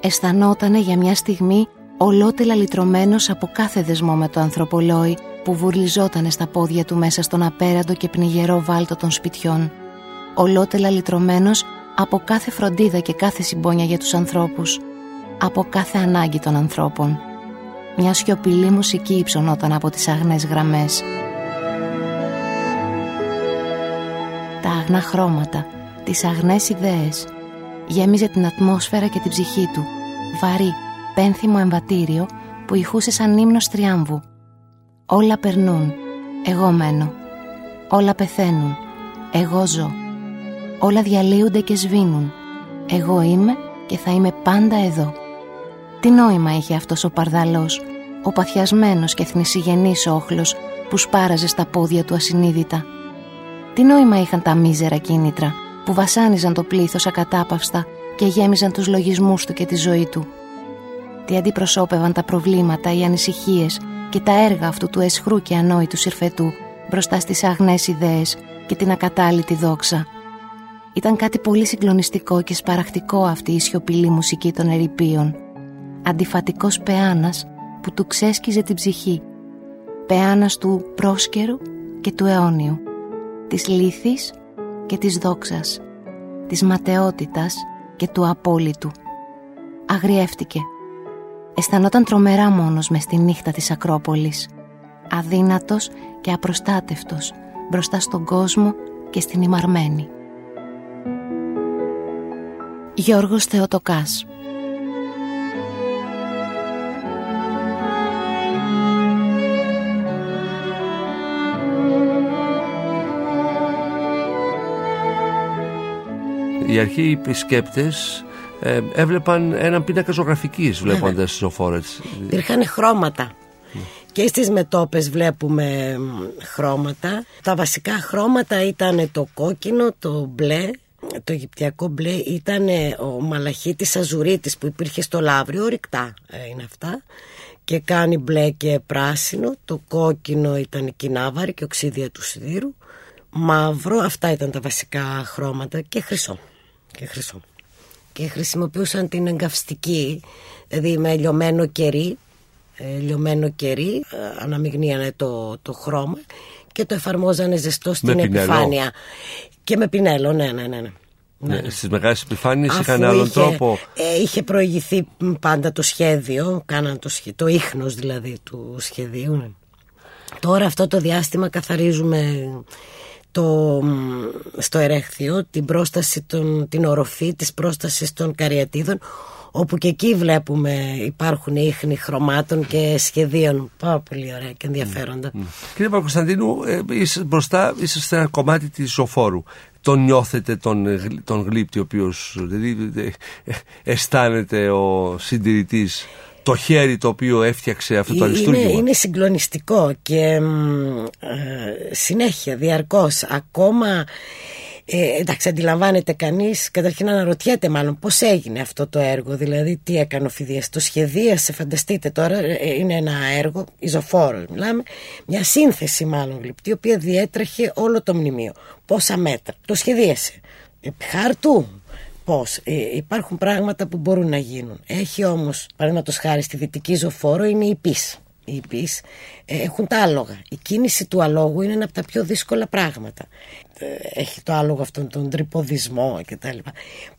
Αισθανότανε για μια στιγμή ολότελα λυτρωμένος από κάθε δεσμό με το ανθρωπολόι που βουρλιζότανε στα πόδια του μέσα στον απέραντο και πνιγερό βάλτο των σπιτιών. Ολότελα λυτρωμένος από κάθε φροντίδα και κάθε συμπόνια για τους ανθρώπους. Από κάθε ανάγκη των ανθρώπων. Μια σιωπηλή μουσική υψωνόταν από τις αγνές γραμμές. Τα αγνά χρώματα, τις αγνές ιδέες. Γέμιζε την ατμόσφαιρα και την ψυχή του. Βαρύ, πένθυμο εμβατήριο που ηχούσε σαν ύμνος τριάμβου. Όλα περνούν, εγώ μένω. Όλα πεθαίνουν, εγώ ζω. Όλα διαλύονται και σβήνουν. Εγώ είμαι και θα είμαι πάντα εδώ. Τι νόημα είχε αυτός ο παρδαλός, ο παθιασμένος και θνησιγενής όχλος που σπάραζε στα πόδια του ασυνείδητα. Τι νόημα είχαν τα μίζερα κίνητρα που βασάνιζαν το πλήθος ακατάπαυστα και γέμιζαν τους λογισμούς του και τη ζωή του; Τι αντιπροσώπευαν τα προβλήματα, οι ανησυχίες και τα έργα αυτού του εσχρού και ανόητου συρφετού μπροστά στις αγνές ιδέες και την ακατάλητη δόξα; Ήταν κάτι πολύ συγκλονιστικό και σπαραχτικό αυτή η σιωπηλή μουσική των ερηπείων. Αντιφατικός πεάνας που του ξέσκιζε την ψυχή. Πεάνας του πρόσκαιρου και του αιώνιου. Της λύθης και της δόξας. Της ματαιότητας και του απόλυτου. Αγριεύτηκε. Αισθανόταν τρομερά μόνος μες στη νύχτα της Ακρόπολης. Αδύνατος και απροστάτευτος μπροστά στον κόσμο και στην ημαρμένη. Γιώργος Θεοτοκάς Οι αρχαίοι επισκέπτες ε, έβλεπαν έναν πίνακα ζωγραφικής βλέποντας τις ζωφόρες. Υπήρχαν χρώματα. Και στις μετόπες βλέπουμε χρώματα. Τα βασικά χρώματα ήταν το κόκκινο, το μπλε, το Αιγυπτιακό μπλε ήταν ο μαλαχίτης αζουρίτης που υπήρχε στο Λαύριο, ορυκτά ε, είναι αυτά και κάνει μπλε και πράσινο το κόκκινο ήταν η κοινάβαρη και οξύδια του σιδήρου μαύρο, αυτά ήταν τα βασικά χρώματα και χρυσό και χρυσό και χρησιμοποιούσαν την εγκαυστική δηλαδή με λιωμένο κερί ε, λιωμένο κερί ε, αναμειγνύανε το, το χρώμα και το εφαρμόζανε ζεστό στην επιφάνεια και με πινέλο, ναι, ναι, ναι. ναι. Ναι. Στις μεγάλες επιφάνειες είχαν άλλον τρόπο. Ε, είχε προηγηθεί πάντα το σχέδιο, κάναν το, σχέ, το ίχνος δηλαδή του σχεδίου. Ναι. Τώρα αυτό το διάστημα καθαρίζουμε το, στο ερέχθιο την πρόσταση, των, την οροφή της πρόστασης των καριατίδων όπου και εκεί βλέπουμε υπάρχουν ίχνη χρωμάτων και σχεδίων πάρα πολύ ωραία και ενδιαφέροντα. Mm. Κύριε Παπακοσταντίνου, ε, είσαι μπροστά, είσαι ένα κομμάτι της ζωφόρου. Τον νιώθετε τον, τον γλύπτη ο οποίος δηλαδή, ε, αισθάνεται ο συντηρητής; Το χέρι το οποίο έφτιαξε αυτό το αριστούργημα. Είναι, είναι συγκλονιστικό και ε, συνέχεια, διαρκώς, ακόμα ε, εντάξει, αντιλαμβάνεται κανείς, καταρχήν αναρωτιέται μάλλον πώς έγινε αυτό το έργο, δηλαδή τι έκανε ο Φιδίας. Το σχεδίασε, φανταστείτε τώρα, ε, είναι ένα έργο, ιζοφόρο μιλάμε, μια σύνθεση μάλλον γλυπτή, η οποία διέτρεχε όλο το μνημείο. Πόσα μέτρα. Το σχεδίασε. Επί χάρτου, πώς. Ε, υπάρχουν πράγματα που μπορούν να γίνουν. Έχει όμως, παραδείγματος χάρη στη δυτική ζωφόρο, είναι ιππείς οι ε, έχουν τα άλογα. Η κίνηση του αλόγου είναι ένα από τα πιο δύσκολα πράγματα. Ε, έχει το άλογο αυτόν τον τριποδισμό κτλ.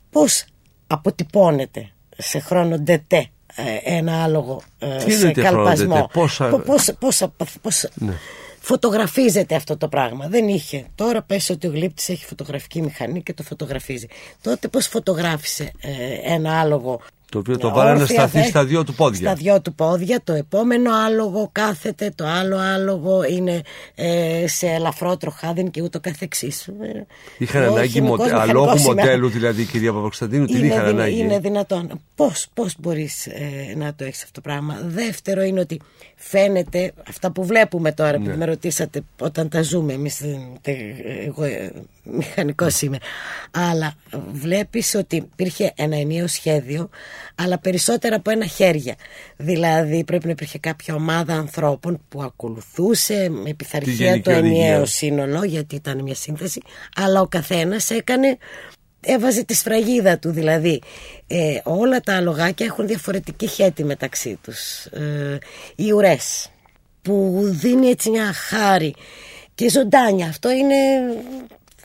Πώς αποτυπώνεται σε χρόνο ντε τε ε, ένα άλογο σε καλπασμό; Πόσα... Πώς, ναι. Φωτογραφίζεται αυτό το πράγμα. Δεν είχε. Τώρα πες ότι ο γλύπτης έχει φωτογραφική μηχανή και το φωτογραφίζει. Τότε πώς φωτογράφησε ένα άλογο το οποίο το βάλανε να σταθεί στα δυο του πόδια. Στα δυο του πόδια. Το επόμενο άλογο κάθεται, το άλλο άλογο είναι ε, σε ελαφρό τροχάδιν και ούτω καθεξής. Είχαν ανάγκη μοντε, αλόγου μοντέλου δηλαδή κυρία Παπακοσταντίνου, την είχαν ανάγκη. Είναι δυνατόν. Πώς, πώς μπορείς ε, να το έχεις αυτό το πράγμα; Δεύτερο είναι ότι φαίνεται αυτά που βλέπουμε τώρα ναι. που με ρωτήσατε όταν τα ζούμε εμείς εγώ ε, μηχανικός είμαι αλλά βλέπεις ότι υπήρχε ένα ενίο σχέδιο αλλά περισσότερα από ένα χέρια δηλαδή πρέπει να υπήρχε κάποια ομάδα ανθρώπων που ακολουθούσε με πειθαρχία το ενιαίο σύνολο γιατί ήταν μια σύνθεση αλλά ο καθένας έκανε έβαζε τη σφραγίδα του δηλαδή. Ε, όλα τα αλογάκια έχουν διαφορετική χέτη μεταξύ τους. Ε, οι ουρές που δίνει έτσι μια χάρη και ζωντάνια. Αυτό είναι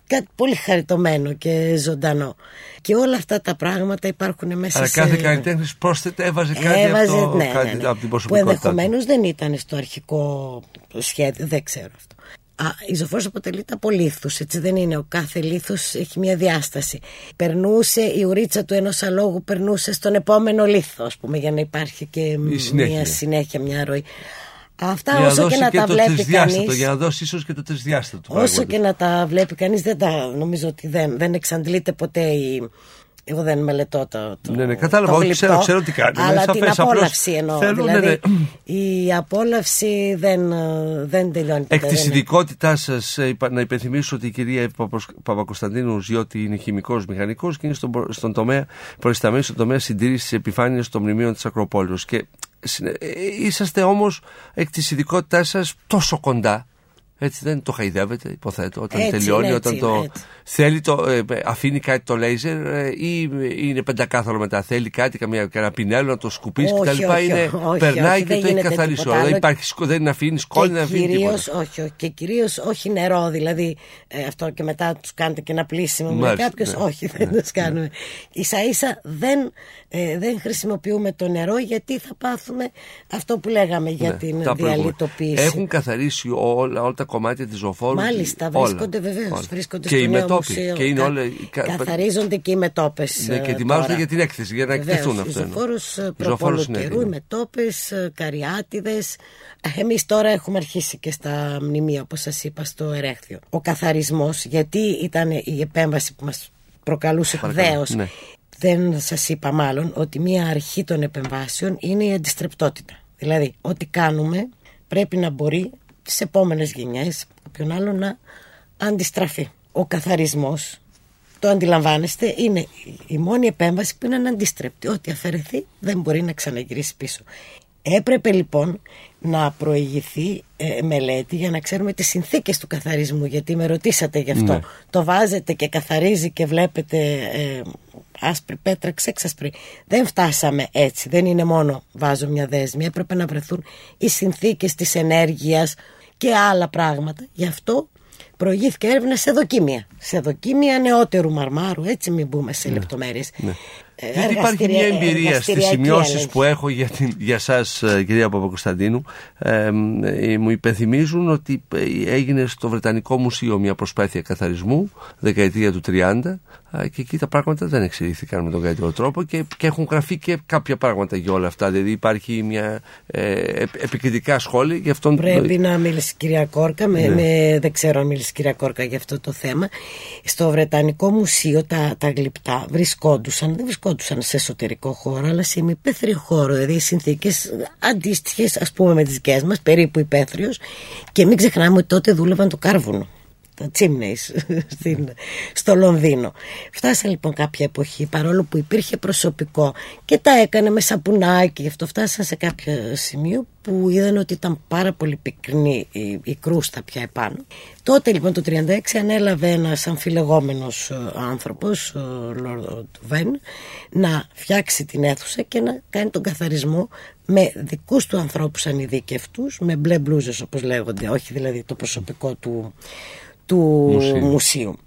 κάτι πολύ χαριτωμένο και ζωντανό. Και όλα αυτά τα πράγματα υπάρχουν μέσα Αλλά σε... κάθε καλλιτέχνης πρόσθετα έβαζε κάτι, Έβαζε, από, το, ναι, κάτι ναι, ναι. από την Που προσωπικότητά του. ενδεχομένως δεν ήταν στο αρχικό σχέδιο, δεν ξέρω αυτό. Α, η ζωφόρος αποτελείται από λίθους, έτσι δεν είναι. Ο κάθε λίθος έχει μια διάσταση. Περνούσε η ουρίτσα του ενός αλόγου, περνούσε στον επόμενο λίθο, ας πούμε, για να υπάρχει και συνέχεια. μια συνέχεια, μια ροή. Αυτά Για να όσο δώσει και να και τα το βλέπει τρισδιάστατο, κανείς για να δώσει ίσως και το τρισδιάστατο. Όσο πράγματι. και να τα βλέπει κανείς δεν τα νομίζω ότι δεν, δεν εξαντλείται ποτέ η... Εγώ δεν μελετώ το, το, Ναι, ναι, κατάλαβα, το όχι, γλυπτό, ξέρω- ξέρω τι κάνει, είναι Αλλά σαφές, την απλώς απόλαυση εννοώ. θέλω, ναι, δηλαδή, ναι. η απόλαυση δεν, ε, δεν τελειώνει. Εκ ποτέ, της δεν είναι. ειδικότητάς σας, να υπενθυμίσω ότι η κυρία Εύη Παπος- Παπακοσταντίνου ζει ότι είναι χημικός μηχανικός και είναι στον, προ- στον τομέα, προϊσταμένη στον τομέα συντήρησης της επιφάνειας των μνημείων της Ακροπόλεως. Και συνε- ε, είσαστε όμως εκ της ειδικότητάς σας τόσο κοντά. Έτσι δεν το χαϊδεύετε, υποθέτω, όταν Έτσι τελειώνει, είναι, όταν έτσι το είναι, έτσι. θέλει, το, ε, αφήνει κάτι το λέιζερ ε, ή είναι πεντακάθαρο μετά, θέλει κάτι, καμία, κανένα πινέλο να το σκουπίσει Όχι, κτλ. όχι, Είναι, όχι, περνάει όχι, και δεν το έχει γίνεται καθαρίσει τίποτα όλα. Δεν, άλλο. υπάρχει, σκο- δεν αφήνει σκόνη, δεν και αφήνει τίποτα. κυρίως, όχι, όχι, και κυρίως όχι νερό, δηλαδή ε, αυτό και μετά τους κάνετε και ένα πλήσιμο με Μάλιστα, κάποιους, ναι, όχι δεν τους κάνουμε. Ίσα ίσα δεν, ε, δεν χρησιμοποιούμε το νερό γιατί θα πάθουμε αυτό που λέγαμε για Ναι, την τα προηγούμενα. διαλυτοποίηση. Έχουν καθαρίσει όλα, όλα τα κομμάτια της ζωφόρου. Μάλιστα, όλα, βρίσκονται βεβαίως. όλα. Βρίσκονται και στο οι νέο μετόποι. μουσείο. Και είναι Κα- όλα. κα- Καθαρίζονται και οι μετόπες. Ναι, και ετοιμάζονται για την έκθεση, για να εκτεθούν αυτό. Οι ζωφόρου Οι προπολού ζωφόρους είναι καιρού, οι έτοιμοι. μετόπες, καριάτιδες. Εμείς τώρα έχουμε αρχίσει και στα μνημεία, όπως σας είπα, στο Ερέχθιο. Ο καθαρισμός, γιατί ήταν η επέμβαση που μας προκαλούσε Παρακαλώ, δέο. ναι. Δεν σας είπα μάλλον ότι μία αρχή των επεμβάσεων είναι η αντιστρεπτότητα. Δηλαδή, ό,τι κάνουμε πρέπει να μπορεί τις επόμενες γενιές, κάποιον άλλο να αντιστραφεί. Ο καθαρισμός το αντιλαμβάνεστε, είναι η μόνη επέμβαση που είναι αναντίστρεπτη. Ό,τι αφαιρεθεί δεν μπορεί να ξαναγυρίσει πίσω. Έπρεπε λοιπόν να προηγηθεί ε, μελέτη για να ξέρουμε τις συνθήκες του καθαρισμού γιατί με ρωτήσατε γι' αυτό. Ναι. Το βάζετε και καθαρίζει και βλέπετε ε, άσπρη πέτρα ξέξασπρη. Δεν φτάσαμε έτσι, δεν είναι μόνο βάζω μια δέσμη. Έπρεπε να βρεθούν οι συνθήκες της ενέργειας και άλλα πράγματα. Γι' αυτό προηγήθηκε έρευνα σε δοκίμια. Σε δοκίμια νεότερου μαρμάρου, έτσι μην μπούμε σε λεπτομέρειες. Ναι. Ε, Γιατί υπάρχει μια εργαστηρια- εμπειρία στις εργαστηριακή σημειώσεις έλεγχη. που έχω για, την, για σας ε, κυρία Παπακοσταντίνου ε, ε, μου υπενθυμίζουν ότι ε, έγινε στο Βρετανικό Μουσείο μια προσπάθεια καθαρισμού δεκαετία του 30 ε, και εκεί τα πράγματα δεν εξελίχθηκαν με τον καλύτερο τρόπο και, και έχουν γραφεί και κάποια πράγματα για όλα αυτά δηλαδή υπάρχει μια ε, επ- επικριτικά σχόλια γι' αυτόν Πρέπει να μίλησε η κυρία Κόρκα, με, Ναι. με- δεν ξέρω αν μίλησε η κυρία Κόρκα για αυτό το θέμα. Στο Βρετανικό Μουσείο τα, τα γλυπτά βρισκόντουσαν, δεν βρισκόντουσαν σε εσωτερικό χώρο, αλλά σε ημιπέθριο χώρο. Δηλαδή οι συνθήκες αντίστοιχες, ας πούμε, με τις δικές μας, περίπου υπαίθριο. Και μην ξεχνάμε ότι τότε δούλευαν το κάρβουνο. Τα τσίμνεϊς στην, στο Λονδίνο. Φτάσανε λοιπόν κάποια εποχή παρόλο που υπήρχε προσωπικό και τα έκανε με σαπουνάκι γι' αυτό φτάσαν σε κάποιο σημείο που είδαν ότι ήταν πάρα πολύ πυκνή η, η κρούστα πια επάνω. Τότε λοιπόν το 1936 ανέλαβε ένας αμφιλεγόμενος ε, άνθρωπος, ο Λόρδο Βεν, να φτιάξει την αίθουσα και να κάνει τον καθαρισμό με δικούς του ανθρώπους ανειδίκευτούς, με μπλε μπλούζες όπως λέγονται, όχι δηλαδή το προσωπικό του, του Μουσείου. μουσείου.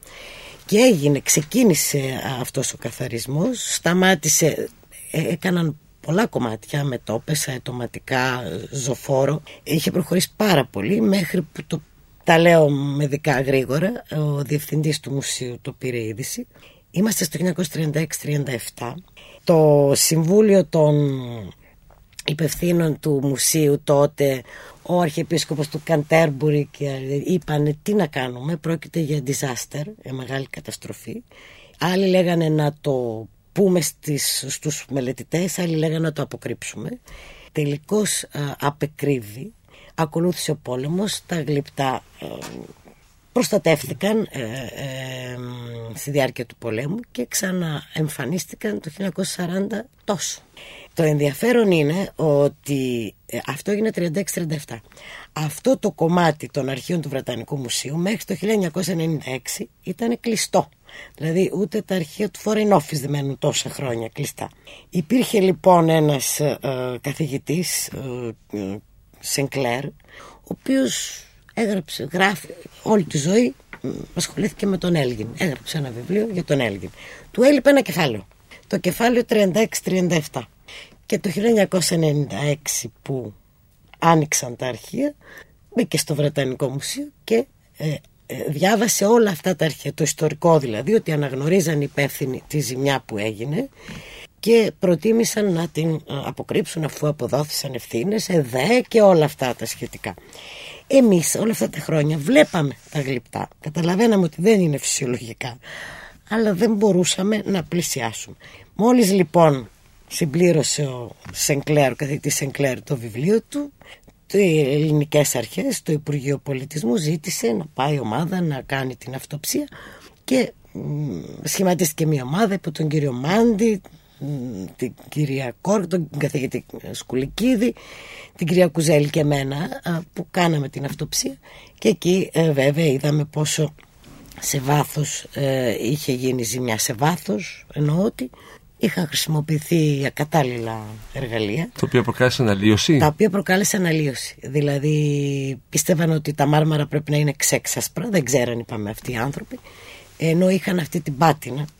Και έγινε, ξεκίνησε αυτός ο καθαρισμός, σταμάτησε, ε, έκαναν πολλά κομμάτια με τόπες, αετοματικά, ζωφόρο. Είχε προχωρήσει πάρα πολύ μέχρι που το, τα λέω με δικά γρήγορα, ο διευθυντής του μουσείου το πήρε είδηση. Είμαστε στο 1936-37. Το Συμβούλιο των υπευθύνων του μουσείου τότε ο αρχιεπίσκοπος του Καντέρμπουρη και είπαν τι να κάνουμε πρόκειται για disaster, για μεγάλη καταστροφή άλλοι λέγανε να το πούμε στις, στους μελετητές άλλοι λέγανε να το αποκρύψουμε τελικώς α, απεκρίβει ακολούθησε ο πόλεμος τα γλυπτά ε, προστατεύτηκαν ε, ε, στη διάρκεια του πολέμου και ξαναεμφανίστηκαν το 1940 τόσο. Το ενδιαφέρον είναι ότι ε, αυτό έγινε 36-37. Αυτό το κομμάτι των αρχείων του Βρετανικού Μουσείου μέχρι το 1996 ήταν κλειστό. Δηλαδή ούτε τα αρχεία του Foreign Office δεν μένουν τόσα χρόνια κλειστά. Υπήρχε λοιπόν ένας ε, καθηγητής, ε, Σενκλέρ, ο οποίος έγραψε, γράφει όλη τη ζωή ασχολήθηκε με τον Έλγιν. Έγραψε ένα βιβλίο για τον Έλγιν. Του έλειπε ένα κεφάλαιο. Το κεφάλαιο 36-37. Και το 1996 που άνοιξαν τα αρχεία μπήκε στο Βρετανικό Μουσείο και ε, ε, διάβασε όλα αυτά τα αρχεία, το ιστορικό δηλαδή, ότι αναγνωρίζαν υπεύθυνοι τη ζημιά που έγινε και προτίμησαν να την ε, αποκρύψουν αφού αποδόθησαν ευθύνες, ΕΔΕ και όλα αυτά τα σχετικά. Εμείς όλα αυτά τα χρόνια βλέπαμε τα γλυπτά, καταλαβαίναμε ότι δεν είναι φυσιολογικά, αλλά δεν μπορούσαμε να πλησιάσουμε. Μόλις λοιπόν συμπλήρωσε ο Σενκλέρ, ο καθηγητής Σενκλέρ το βιβλίο του, οι ελληνικές αρχές, το Υπουργείο Πολιτισμού ζήτησε να πάει ομάδα να κάνει την αυτοψία και σχηματίστηκε μια ομάδα από τον κύριο Μάντι, την κυρία Κόρ, τον καθηγητή Σκουλικίδη, την κυρία Κουζέλη και εμένα που κάναμε την αυτοψία. Και εκεί ε, βέβαια είδαμε πόσο σε βάθος ε, είχε γίνει ζημιά. Σε βάθος εννοώ ότι είχαν χρησιμοποιηθεί ακατάλληλα εργαλεία. Τα οποία προκάλεσαν αναλύωση τα οποία προκάλεσαν αναλύωση δηλαδή πίστευαν ότι τα μάρμαρα πρέπει να είναι ξέξασπρα. Δεν ξέραν είπαμε αυτοί οι άνθρωποι. Ενώ είχαν αυτή την πάτινα μην πω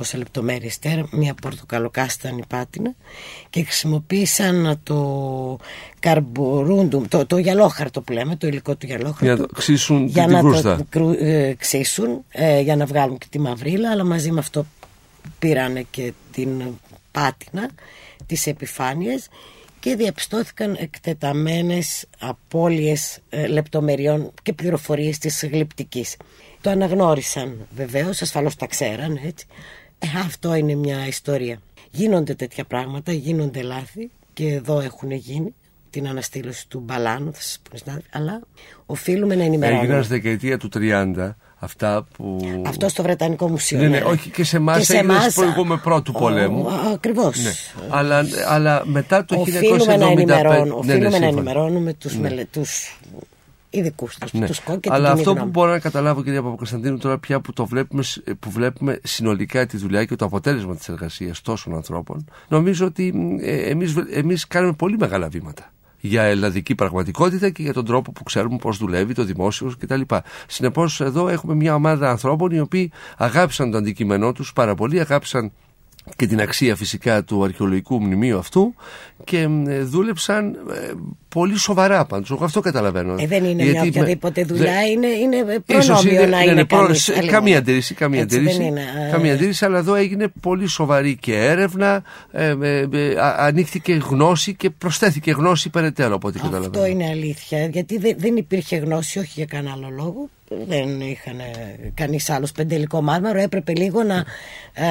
σε λεπτομέρειες τέρα, μια πορτοκαλοκάστανη πάτινα και χρησιμοποίησαν το καρμπορούντουμ, το, το γυαλόχαρτο που λέμε, το υλικό του γυαλόχαρτου. Για να το ξύσουν για την να κρούστα. το ε, ξύσουν, ε, για να βγάλουν και τη μαυρίλα, αλλά μαζί με αυτό πήρανε και την πάτινα, τις επιφάνειες και διαπιστώθηκαν εκτεταμένες απώλειες ε, λεπτομεριών και πληροφορίες της γλυπτικής. Το αναγνώρισαν βεβαίως, ασφαλώς τα ξέραν έτσι. Ε, αυτό είναι μια ιστορία. Γίνονται τέτοια πράγματα, γίνονται λάθη και εδώ έχουν γίνει την αναστήλωση του Μπαλάνου, θα σας πω, αλλά οφείλουμε να ενημερώνουμε. Έγιναν στη δεκαετία του 30 αυτά που. Αυτό στο Βρετανικό Μουσείο. Ναι, ναι, όχι και σε εμά έγινε στο προηγούμενο πρώτου πολέμου. Ακριβώς. Ναι. Αλλά, αλλά μετά το 1975. Οφείλουμε να ενημερώνουμε, ναι, οφείλουμε ναι, να ενημερώνουμε τους, Ναι. μελετούς ειδικούς Ναι. τους ΣΚΟ και Αλλά την αυτό κοινή που γνώμη. μπορώ να καταλάβω, κυρία Παπακοσταντίνου, τώρα πια που το βλέπουμε, που βλέπουμε συνολικά τη δουλειά και το αποτέλεσμα της εργασίας τόσων ανθρώπων, νομίζω ότι ε, εμείς, εμείς κάνουμε πολύ μεγάλα βήματα για ελλαδική πραγματικότητα και για τον τρόπο που ξέρουμε πώς δουλεύει το δημόσιο κτλ. Συνεπώς, εδώ έχουμε μια ομάδα ανθρώπων οι οποίοι αγάπησαν το αντικείμενό τους πάρα πολύ, αγάπησαν και την αξία φυσικά του αρχαιολογικού μνημείου αυτού και ε, δούλεψαν ε, πολύ σοβαρά πάντως. Εγώ αυτό καταλαβαίνω. Ε, δεν είναι Γιατί μια με- οποιαδήποτε δουλειά, δεν- είναι, είναι Ίσως προνόμιο να ναι, είναι ναι, προ- κανείς, σε- έλεγα. Καμία αντίρρηση, καμία Έτσι αντίρρηση. δεν είναι, ε. Καμία αντίρρηση, αλλά εδώ έγινε πολύ σοβαρή και έρευνα, ε, ε, ε, α- ανοίχθηκε γνώση και προσθέθηκε γνώση περαιτέρω από ό,τι καταλαβαίνω. Αυτό είναι αλήθεια, γιατί δεν, δεν υπήρχε γνώση, όχι για κανένα άλλο λόγο. Δεν είχαν κανείς άλλος πεντελικό μάρμαρο, έπρεπε λίγο να ε,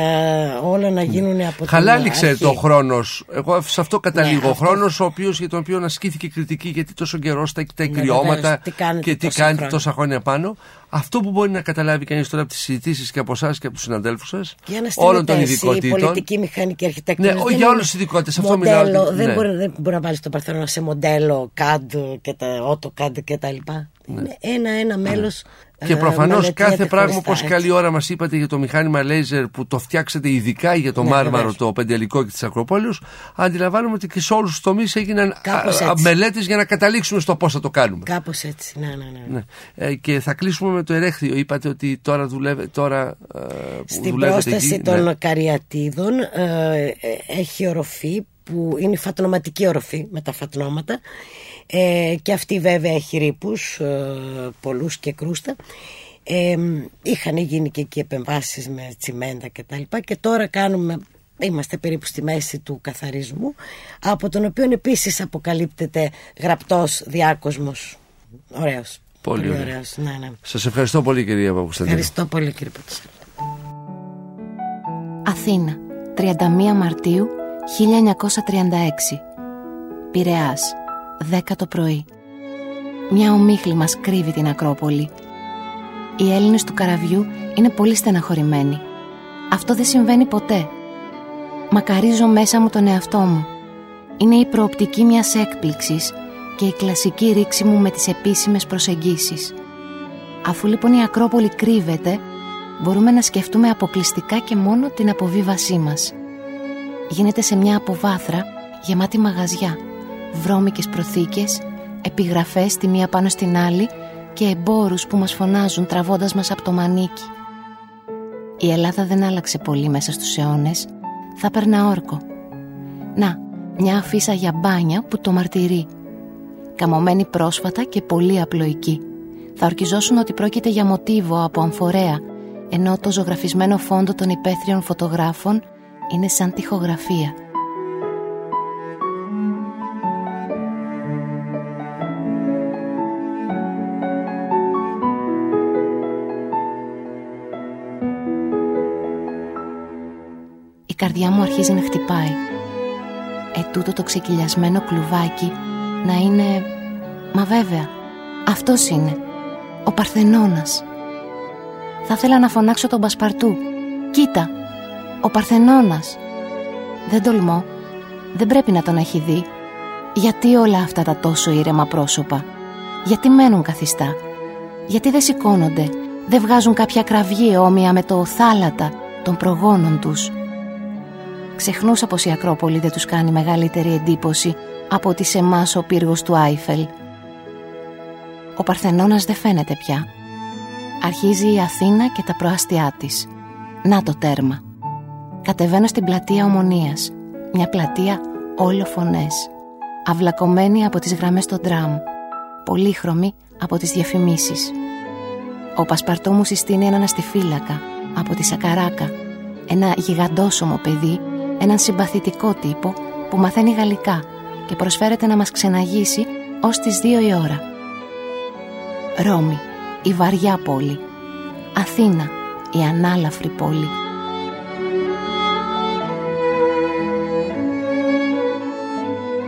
όλα να γίνουν από την Χαλάληξε αρχή. το χρόνος. Εγώ σε αυτό καταλήγω. Ναι, ο αυτό- χρόνος για τον οποίο ασκήθηκε κριτική γιατί τόσο καιρό στα τα Ναι, κρυώματα βεβαίως, τι κάνετε και τι τόσα κάνετε χρόνια. τόσα χρόνια πάνω. Αυτό που μπορεί να καταλάβει κανείς τώρα από τις συζητήσεις και από εσάς και από τους συναδέλφους σας, Για να όλων των στείλετε εσύ, ειδικοτήτων. πολιτική μηχανική αρχιτέκτονας Ναι, δεν για είναι όλες τις ειδικότητες, αυτό μιλάω. μοντέλο, Δεν, Ναι. μπορεί, δεν μπορεί να βάλεις το Παρθενώνα σε μοντέλο CAD και τα AutoCAD και τα λοιπά. Είναι ένα-ένα μέλος Ναι. Και ε, προφανώς μελετιέται κάθε πράγμα, χωριστά, όπως έτσι. καλή ώρα μας είπατε για το μηχάνημα λέιζερ που το φτιάξατε ειδικά για το Ναι, μάρμαρο, βεβαίως. το πεντελικό και τη Ακροπόλεω, αντιλαμβάνομαι ότι και σε όλους τους τομείς έγιναν Κάπως έτσι. μελέτες για να καταλήξουμε στο πώς θα το κάνουμε. Κάπως έτσι, ναι, ναι, ναι. Ναι. Ε, και θα κλείσουμε με το ερέχθιο. Είπατε ότι τώρα δουλεύετε. Τώρα, ε, που Στην δουλεύετε πρόσταση εκεί, των ναι. καριατίδων ε, ε, έχει οροφή που είναι η φατνοματική οροφή με τα φατνώματα ε, και αυτή βέβαια έχει ρήπους ε, πολλούς και κρούστα. Ε, είχαν γίνει και εκεί επεμβάσεις με τσιμέντα και τα λοιπά. Και τώρα κάνουμε Είμαστε περίπου στη μέση του καθαρισμού από τον οποίο επίσης αποκαλύπτεται γραπτός διάκοσμος ωραίος. Πολύ ωραία. ωραίος. ναι, ναι. Σας ευχαριστώ πολύ κυρία Παπακουσταντίνου. Ευχαριστώ πολύ κύριε Πατσέλη Αθήνα, 31 Μαρτίου 1936. Πειραιάς, 10 το πρωί. Μια ομίχλη μας κρύβει την Ακρόπολη. Οι Έλληνες του καραβιού είναι πολύ στεναχωρημένοι. Αυτό δεν συμβαίνει ποτέ. Μακαρίζω μέσα μου τον εαυτό μου. Είναι η προοπτική μιας έκπληξης και η κλασική ρήξη μου με τις επίσημες προσεγγίσεις. Αφού λοιπόν η Ακρόπολη κρύβεται, μπορούμε να σκεφτούμε αποκλειστικά και μόνο την αποβίβασή μας. Γίνεται σε μια αποβάθρα γεμάτη μαγαζιά, βρώμικες προθήκες, επιγραφές τη μία πάνω στην άλλη και εμπόρους που μας φωνάζουν τραβώντας μας από το μανίκι. Η Ελλάδα δεν άλλαξε πολύ μέσα στους αιώνες, θα περνά όρκο. Να, μια αφίσα για μπάνια που το μαρτυρεί. Καμωμένη πρόσφατα και πολύ απλοϊκή. Θα ορκιζόσουν ότι πρόκειται για μοτίβο από αμφορέα, ενώ το ζωγραφισμένο φόντο των υπαίθριων φωτογράφων είναι σαν τοιχογραφία. Η καρδιά μου αρχίζει να χτυπάει. Ετούτο το ξεκυλιασμένο κλουβάκι να είναι... Μα βέβαια, αυτός είναι. Ο Παρθενώνας. Θα ήθελα να φωνάξω τον Πασπαρτού. Κοίτα, ο Παρθενώνας. Δεν τολμώ. Δεν πρέπει να τον έχει δει. Γιατί όλα αυτά τα τόσο ήρεμα πρόσωπα; Γιατί μένουν καθιστά; Γιατί δεν σηκώνονται; Δεν βγάζουν κάποια κραυγή όμοια με το θάλατα των προγόνων τους; Ξεχνούσα πως η Ακρόπολη δεν τους κάνει μεγαλύτερη εντύπωση από ότι σε εμάς ο πύργος του Άιφελ. Ο Παρθενώνας δεν φαίνεται πια. Αρχίζει η Αθήνα και τα προάστια της. Να το τέρμα. Κατεβαίνω στην πλατεία Ομονίας. Μια πλατεία όλο φωνές. Αυλακωμένη από τις γραμμές των τραμ. Πολύχρωμη από τις διαφημίσεις. Ο Πασπαρτό μου συστήνει έναν αστιφύλακα από τη Σακαράκα. Ένα γιγαντόσωμο παιδί, έναν συμπαθητικό τύπο που μαθαίνει γαλλικά και προσφέρεται να μας ξεναγήσει ως τις δύο η ώρα. Ρώμη, η βαριά πόλη. Αθήνα, η ανάλαφρη πόλη.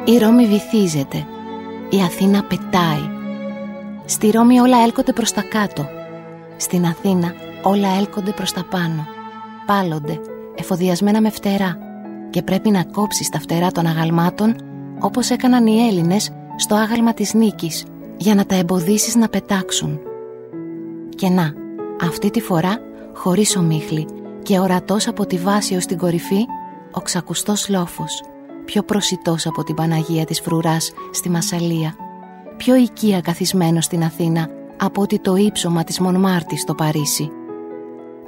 Η Ρώμη βυθίζεται. Η Αθήνα πετάει. Στη Ρώμη όλα έλκονται προς τα κάτω. Στην Αθήνα όλα έλκονται προς τα πάνω. Πάλλονται, εφοδιασμένα με φτερά και πρέπει να κόψεις τα φτερά των αγαλμάτων όπως έκαναν οι Έλληνες στο άγαλμα της νίκης για να τα εμποδίσεις να πετάξουν. Και να, αυτή τη φορά χωρίς ομίχλη και ορατός από τη βάση ως την κορυφή ο ξακουστός λόφος, πιο προσιτός από την Παναγία της Φρουράς στη Μασαλία, πιο οικία καθισμένο στην Αθήνα από ότι το ύψωμα της Μονμάρτης στο Παρίσι.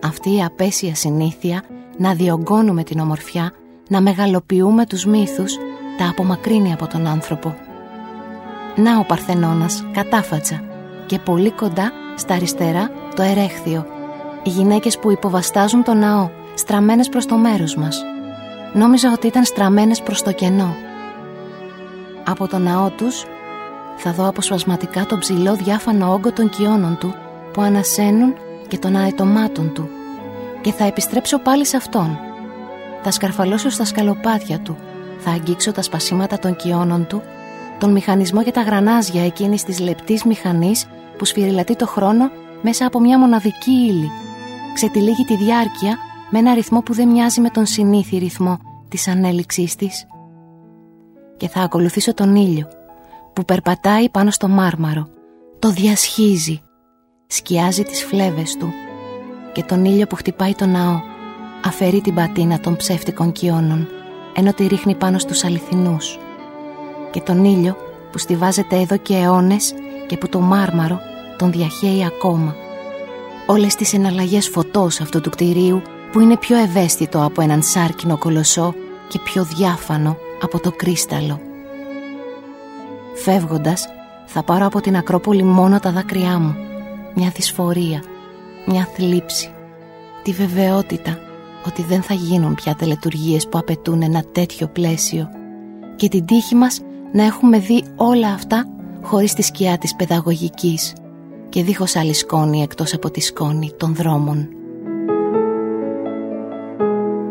Αυτή η απέσια συνήθεια να διωγγώνουμε την ομορφιά, να μεγαλοποιούμε τους μύθους, τα απομακρύνει από τον άνθρωπο. Να ο Παρθενώνας, κατάφατσα και πολύ κοντά στα αριστερά το ερέχθιο. Οι γυναίκες που υποβαστάζουν το ναό, στραμμένες προς το μέρος μας. Νόμιζα ότι ήταν στραμμένες προς το κενό. Από το ναό τους θα δω αποσπασματικά τον ψηλό διάφανο όγκο των κοιώνων του που ανασένουν και των αετομάτων του και θα επιστρέψω πάλι σε αυτόν. Θα σκαρφαλώσω στα σκαλοπάτια του, θα αγγίξω τα σπασίματα των κοιώνων του, τον μηχανισμό και τα γρανάζια εκείνης της λεπτής μηχανής που σφυριλατεί το χρόνο μέσα από μια μοναδική ύλη. Ξετυλίγει τη διάρκεια με ένα ρυθμό που δεν μοιάζει με τον συνήθι ρυθμό της ανέλυξής της. Και θα ακολουθήσω τον ήλιο που περπατάει πάνω στο μάρμαρο, το διασχίζει, σκιάζει τις φλέβες του και τον ήλιο που χτυπάει το ναό, αφαιρεί την πατίνα των ψεύτικων κοιώνων, ενώ τη ρίχνει πάνω στους αληθινούς. Και τον ήλιο που στηβάζεται εδώ και αιώνες και που το μάρμαρο τον διαχέει ακόμα. Όλες τις εναλλαγές φωτός αυτού του κτηρίου που είναι πιο ευαίσθητο από έναν σάρκινο κολοσσό και πιο διάφανο από το κρίσταλο. Φεύγοντας, θα πάρω από την Ακρόπολη μόνο τα δάκρυά μου. Μια δυσφορία, μια θλίψη. Τη βεβαιότητα ότι δεν θα γίνουν πια τελετουργίες που απαιτούν ένα τέτοιο πλαίσιο και την τύχη μας να έχουμε δει όλα αυτά χωρίς τη σκιά της παιδαγωγικής και δίχως άλλη σκόνη εκτός από τη σκόνη των δρόμων.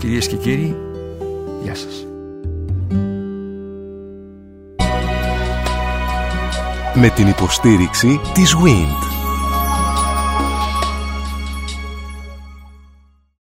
Κυρίες και κύριοι, γεια σας. Με την υποστήριξη της WIND.